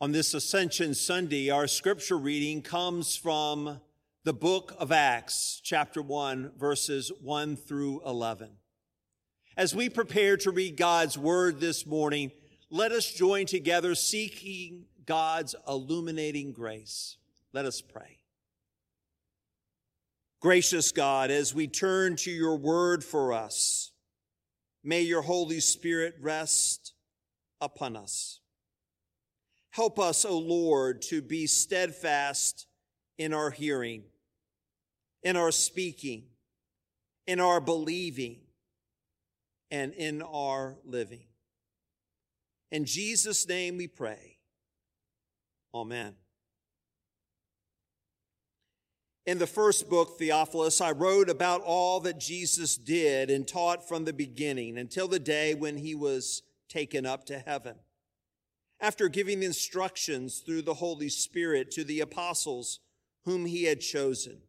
On this Ascension Sunday, our scripture reading comes from the book of Acts, chapter 1, verses 1 through 11. As we prepare to read God's word this morning, let us join together seeking God's illuminating grace. Let us pray. Gracious God, as we turn to your word for us, may your Holy Spirit rest upon us. Help us, O Lord, to be steadfast in our hearing, in our speaking, in our believing, and in our living. In Jesus' name we pray. Amen. In the first book, Theophilus, I wrote about all that Jesus did and taught from the beginning until the day when he was taken up to heaven after giving instructions through the Holy Spirit to the apostles whom he had chosen.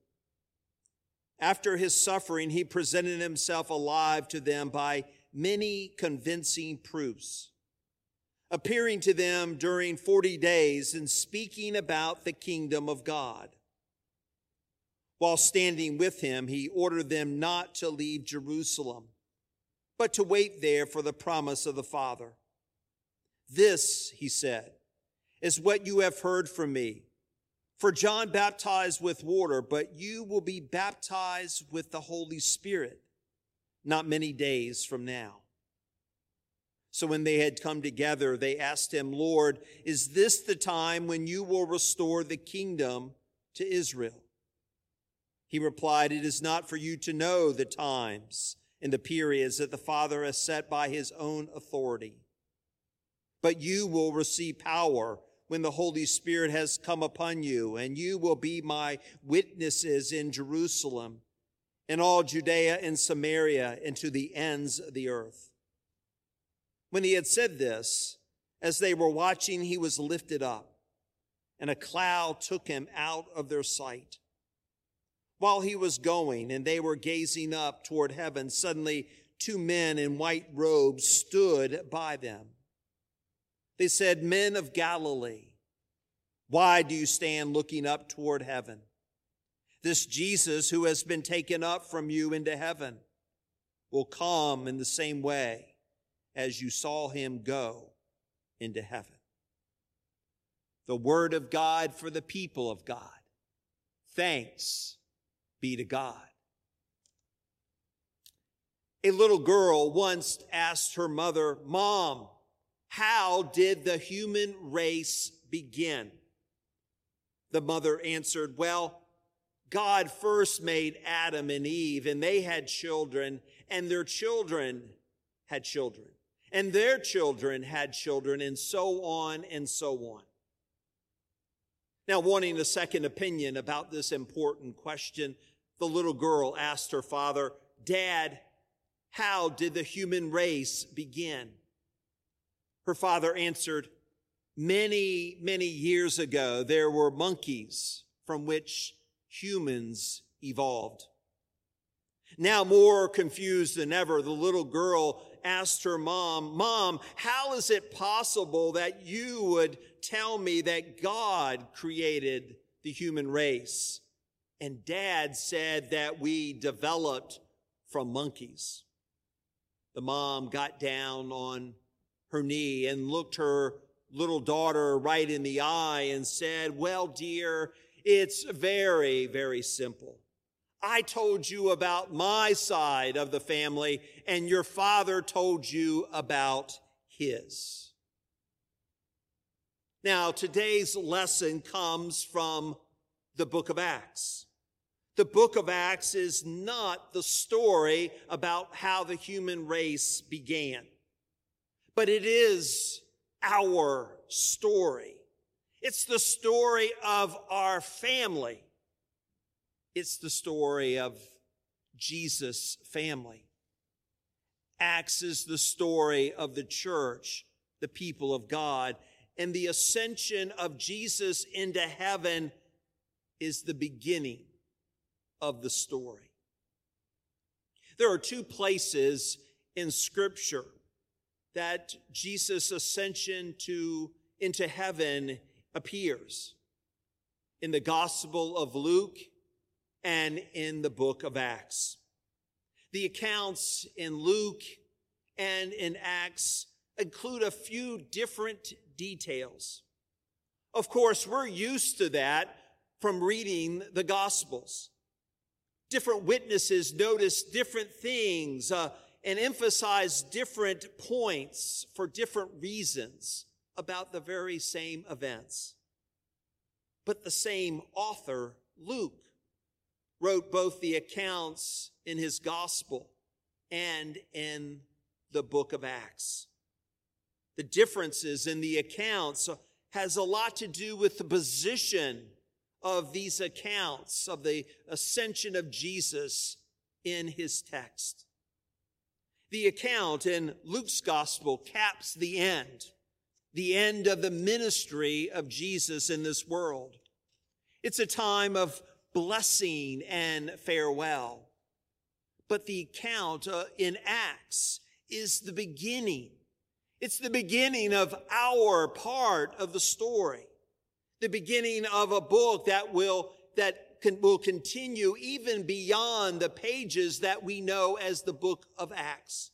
After his suffering, he presented himself alive to them by many convincing proofs, appearing to them during 40 days and speaking about the kingdom of God. While standing with him, he ordered them not to leave Jerusalem, but to wait there for the promise of the Father this, he said, is what you have heard from me. For John baptized with water, but you will be baptized with the Holy Spirit not many days from now. So when they had come together, they asked him, Lord, is this the time when you will restore the kingdom to Israel? He replied, It is not for you to know the times and the periods that the Father has set by his own authority but you will receive power when the Holy Spirit has come upon you, and you will be my witnesses in Jerusalem, in all Judea and Samaria, and to the ends of the earth. When he had said this, as they were watching, he was lifted up, and a cloud took him out of their sight. While he was going, and they were gazing up toward heaven, suddenly two men in white robes stood by them. They said, Men of Galilee, why do you stand looking up toward heaven? This Jesus who has been taken up from you into heaven will come in the same way as you saw him go into heaven. The word of God for the people of God. Thanks be to God. A little girl once asked her mother, Mom, how did the human race begin? The mother answered, Well, God first made Adam and Eve, and they had children, and their children had children, and their children had children, and so on and so on. Now, wanting a second opinion about this important question, the little girl asked her father, Dad, how did the human race begin? Her father answered, Many, many years ago, there were monkeys from which humans evolved. Now, more confused than ever, the little girl asked her mom, Mom, how is it possible that you would tell me that God created the human race? And dad said that we developed from monkeys. The mom got down on her knee and looked her little daughter right in the eye and said, Well, dear, it's very, very simple. I told you about my side of the family, and your father told you about his. Now, today's lesson comes from the book of Acts. The book of Acts is not the story about how the human race began but it is our story. It's the story of our family. It's the story of Jesus' family. Acts is the story of the church, the people of God, and the ascension of Jesus into heaven is the beginning of the story. There are two places in scripture that Jesus' ascension to into heaven appears in the Gospel of Luke and in the book of Acts. The accounts in Luke and in Acts include a few different details. Of course, we're used to that from reading the Gospels. Different witnesses notice different things uh, and emphasize different points for different reasons about the very same events. But the same author, Luke, wrote both the accounts in his gospel and in the book of Acts. The differences in the accounts has a lot to do with the position of these accounts of the ascension of Jesus in his text. The account in Luke's gospel caps the end, the end of the ministry of Jesus in this world. It's a time of blessing and farewell. But the account uh, in Acts is the beginning. It's the beginning of our part of the story. The beginning of a book that will, that will continue even beyond the pages that we know as the book of Acts.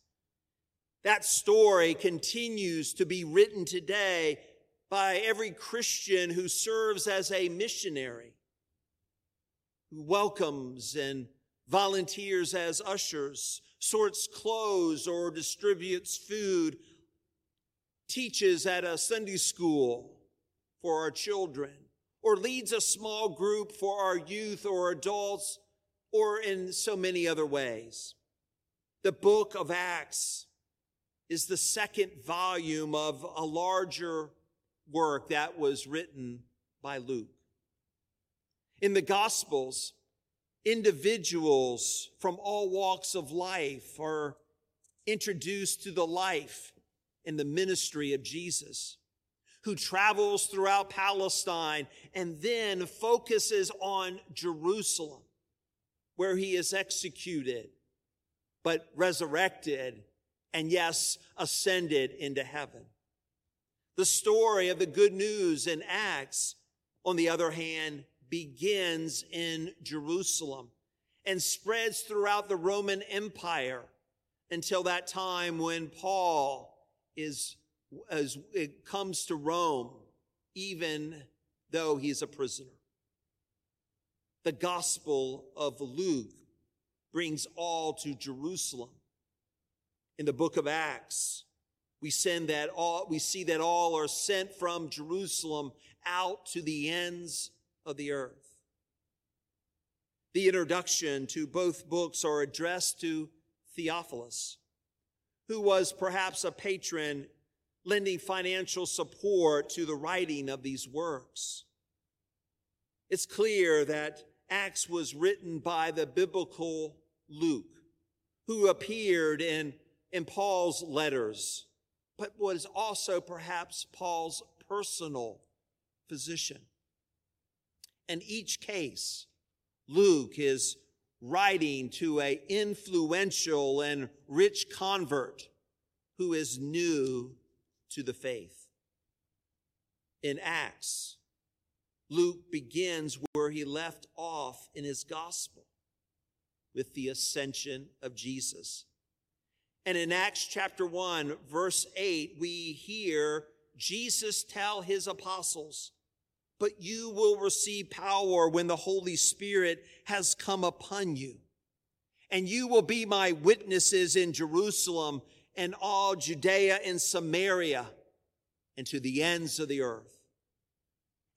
That story continues to be written today by every Christian who serves as a missionary, who welcomes and volunteers as ushers, sorts clothes or distributes food, teaches at a Sunday school for our children, or leads a small group for our youth or adults, or in so many other ways. The book of Acts is the second volume of a larger work that was written by Luke. In the Gospels, individuals from all walks of life are introduced to the life and the ministry of Jesus, who travels throughout Palestine and then focuses on Jerusalem, where he is executed, but resurrected, and yes, ascended into heaven. The story of the good news in Acts, on the other hand, begins in Jerusalem and spreads throughout the Roman Empire until that time when Paul is, as it comes to Rome, even though he's a prisoner. The gospel of Luke brings all to Jerusalem. In the book of Acts, we send that all, we see that all are sent from Jerusalem out to the ends of the earth. The introduction to both books are addressed to Theophilus, who was perhaps a patron lending financial support to the writing of these works. It's clear that Acts was written by the biblical Luke, who appeared in, in Paul's letters, but was also perhaps Paul's personal physician. In each case, Luke is writing to a influential and rich convert who is new to the faith. In Acts, Luke begins where he left off in his gospel with the ascension of Jesus. And in Acts chapter 1, verse 8, we hear Jesus tell his apostles, but you will receive power when the Holy Spirit has come upon you. And you will be my witnesses in Jerusalem and all Judea and Samaria and to the ends of the earth.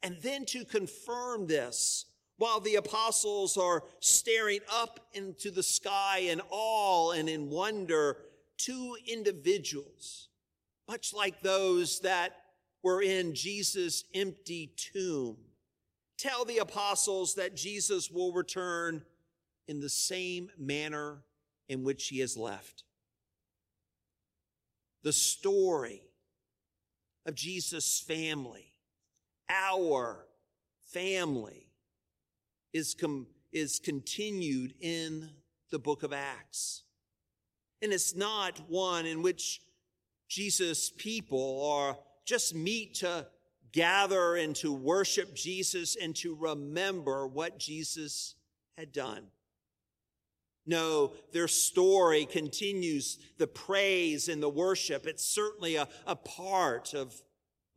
And then to confirm this, while the apostles are staring up into the sky in awe and in wonder, two individuals, much like those that were in Jesus' empty tomb. Tell the apostles that Jesus will return in the same manner in which he has left. The story of Jesus' family, our family, is, com- is continued in the book of Acts. And it's not one in which Jesus' people are just meet to gather and to worship Jesus and to remember what Jesus had done. No, their story continues the praise and the worship. It's certainly a, a part of,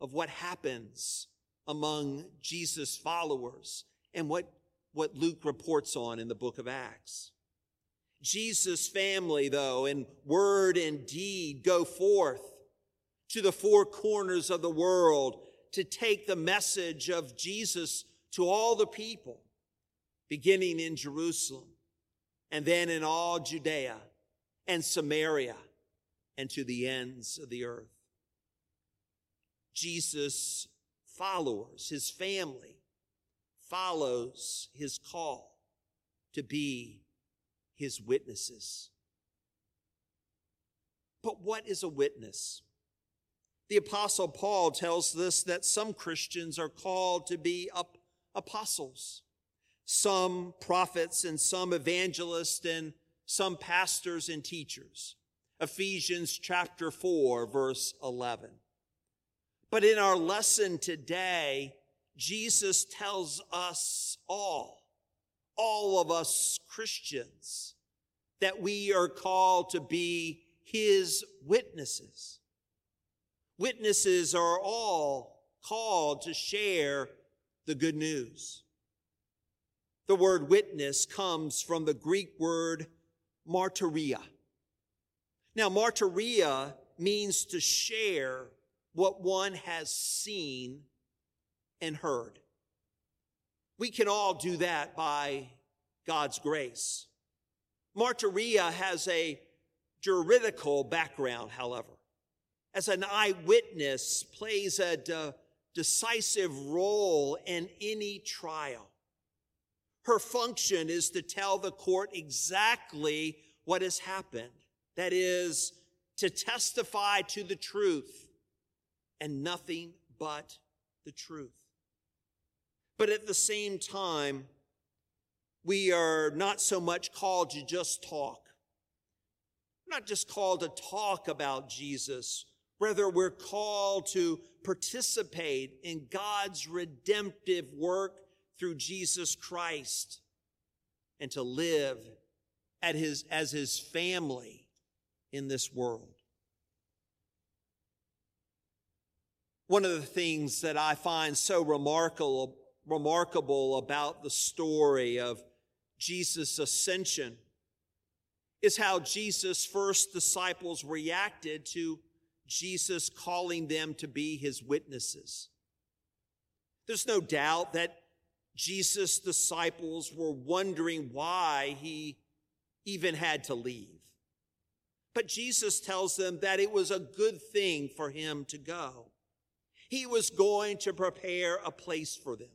of what happens among Jesus' followers and what, what Luke reports on in the book of Acts. Jesus' family, though, in word and deed, go forth to the four corners of the world to take the message of Jesus to all the people, beginning in Jerusalem and then in all Judea and Samaria and to the ends of the earth. Jesus' followers, his family, follows his call to be his witnesses. But what is a witness? The apostle Paul tells us that some Christians are called to be apostles some prophets and some evangelists and some pastors and teachers. Ephesians chapter 4, verse 11. But in our lesson today, Jesus tells us all, all of us Christians, that we are called to be his witnesses. Witnesses are all called to share the good news. The word witness comes from the Greek word martyria. Now, martyria means to share what one has seen and heard. We can all do that by God's grace. Martyria has a juridical background, however, as an eyewitness plays a de- decisive role in any trial. Her function is to tell the court exactly what has happened. That is, to testify to the truth and nothing but the truth. But at the same time, we are not so much called to just talk. We're not just called to talk about Jesus. Rather, we're called to participate in God's redemptive work through Jesus Christ and to live at his, as his family in this world. One of the things that I find so remarkable, remarkable about the story of Jesus' ascension is how Jesus' first disciples reacted to Jesus calling them to be his witnesses. There's no doubt that Jesus' disciples were wondering why he even had to leave. But Jesus tells them that it was a good thing for him to go. He was going to prepare a place for them.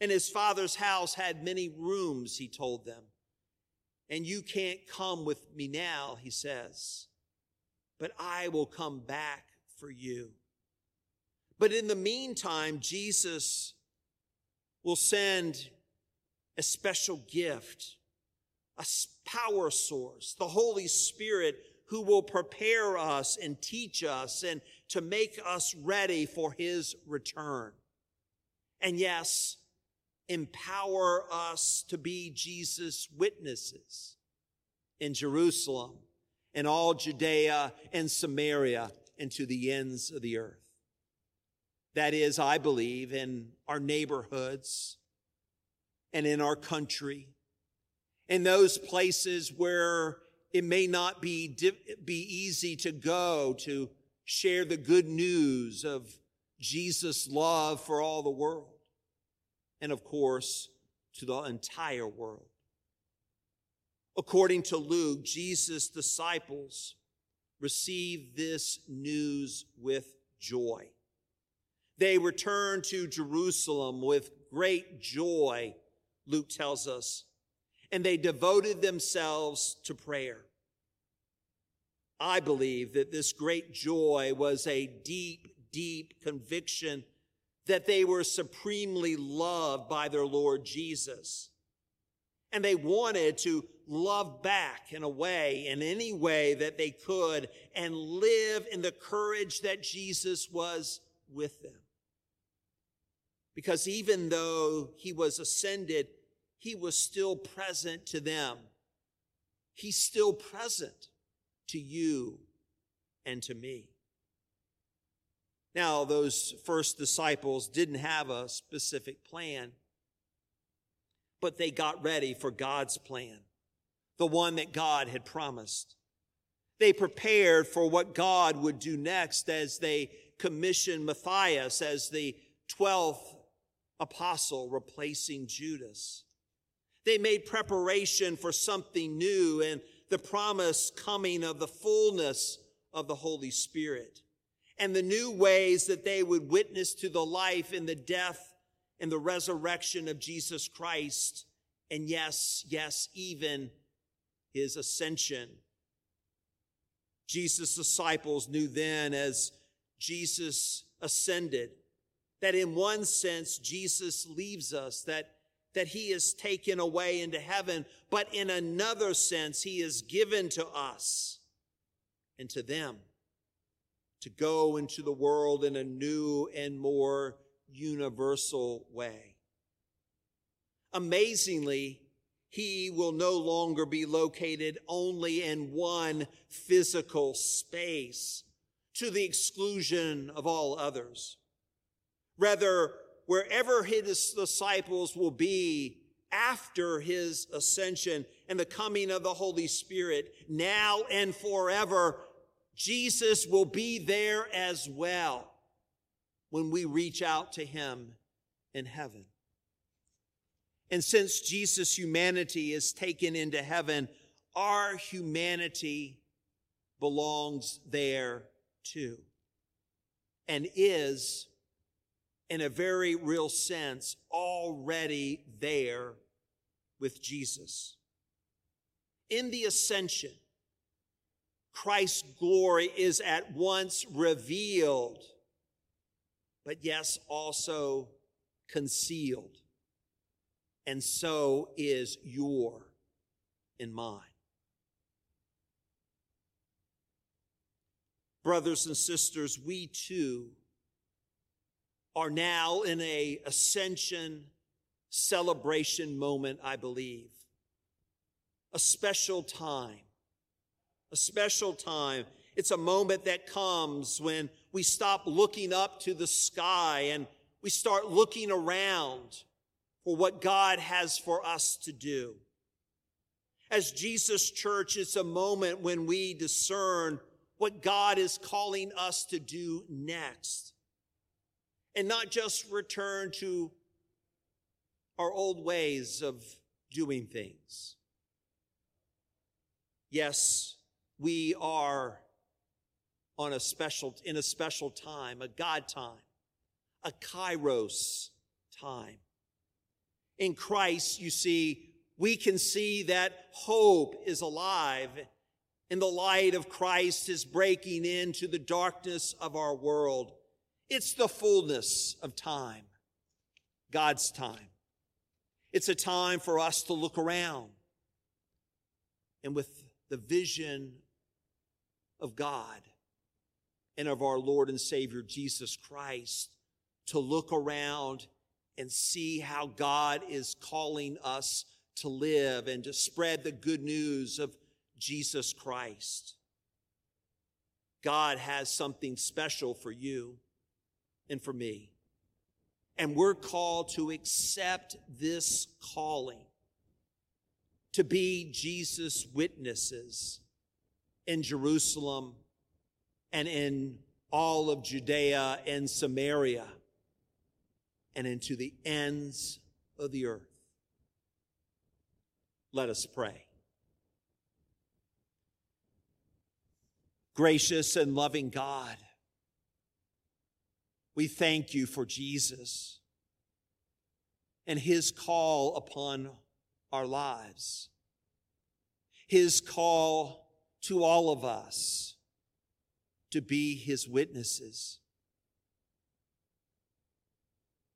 And his father's house had many rooms, he told them. And you can't come with me now, he says, but I will come back for you. But in the meantime, Jesus will send a special gift, a power source, the Holy Spirit who will prepare us and teach us and to make us ready for his return. And yes, empower us to be Jesus' witnesses in Jerusalem in all Judea and Samaria and to the ends of the earth. That is, I believe, in our neighborhoods and in our country, in those places where it may not be, be easy to go to share the good news of Jesus' love for all the world. And of course, to the entire world. According to Luke, Jesus' disciples received this news with joy. They returned to Jerusalem with great joy, Luke tells us, and they devoted themselves to prayer. I believe that this great joy was a deep, deep conviction that they were supremely loved by their Lord Jesus. And they wanted to love back in a way, in any way that they could, and live in the courage that Jesus was with them. Because even though he was ascended, he was still present to them. He's still present to you and to me. Now, those first disciples didn't have a specific plan, but they got ready for God's plan, the one that God had promised. They prepared for what God would do next as they commissioned Matthias as the 12th apostle, replacing Judas. They made preparation for something new and the promise coming of the fullness of the Holy Spirit and the new ways that they would witness to the life and the death and the resurrection of Jesus Christ. And yes, yes, even his ascension. Jesus' disciples knew then as Jesus ascended that in one sense Jesus leaves us, that, that he is taken away into heaven, but in another sense he is given to us and to them to go into the world in a new and more universal way. Amazingly, he will no longer be located only in one physical space to the exclusion of all others. Rather, wherever his disciples will be after his ascension and the coming of the Holy Spirit, now and forever, Jesus will be there as well when we reach out to him in heaven. And since Jesus' humanity is taken into heaven, our humanity belongs there too and is, in a very real sense, already there with Jesus. In the ascension, Christ's glory is at once revealed, but yes, also concealed. And so is your and mine. Brothers and sisters, we too are now in a ascension celebration moment, I believe. A special time a special time. It's a moment that comes when we stop looking up to the sky and we start looking around for what God has for us to do. As Jesus Church, it's a moment when we discern what God is calling us to do next. And not just return to our old ways of doing things. Yes, we are on a special, in a special time, a God time, a kairos time. In Christ, you see, we can see that hope is alive and the light of Christ is breaking into the darkness of our world. It's the fullness of time, God's time. It's a time for us to look around and with the vision of God and of our Lord and Savior Jesus Christ to look around and see how God is calling us to live and to spread the good news of Jesus Christ. God has something special for you and for me. And we're called to accept this calling to be Jesus' witnesses in Jerusalem and in all of Judea and Samaria and into the ends of the earth. Let us pray. Gracious and loving God, we thank you for Jesus and his call upon our lives, his call to all of us to be his witnesses.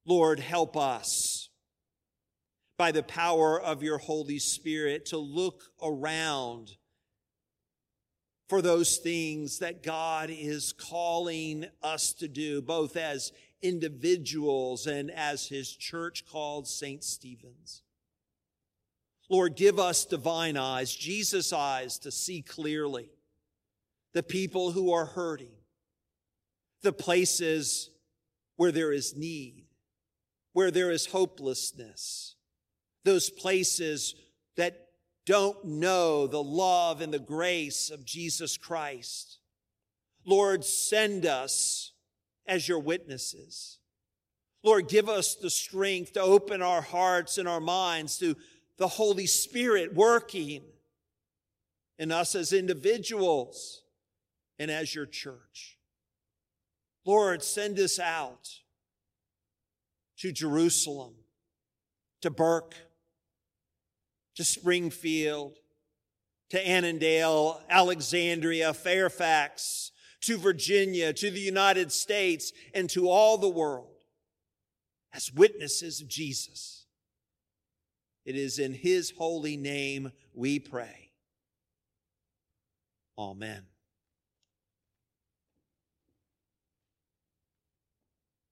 Lord, help us by the power of your Holy Spirit to look around for those things that God is calling us to do, both as individuals and as his church called St. Stephen's. Lord, give us divine eyes, Jesus' eyes, to see clearly the people who are hurting, the places where there is need, where there is hopelessness, those places that don't know the love and the grace of Jesus Christ. Lord, send us as your witnesses. Lord, give us the strength to open our hearts and our minds to the Holy Spirit working in us as individuals and as your church. Lord, send us out to Jerusalem, to Burke, to Springfield, to Annandale, Alexandria, Fairfax, to Virginia, to the United States, and to all the world as witnesses of Jesus. It is in his holy name we pray. Amen.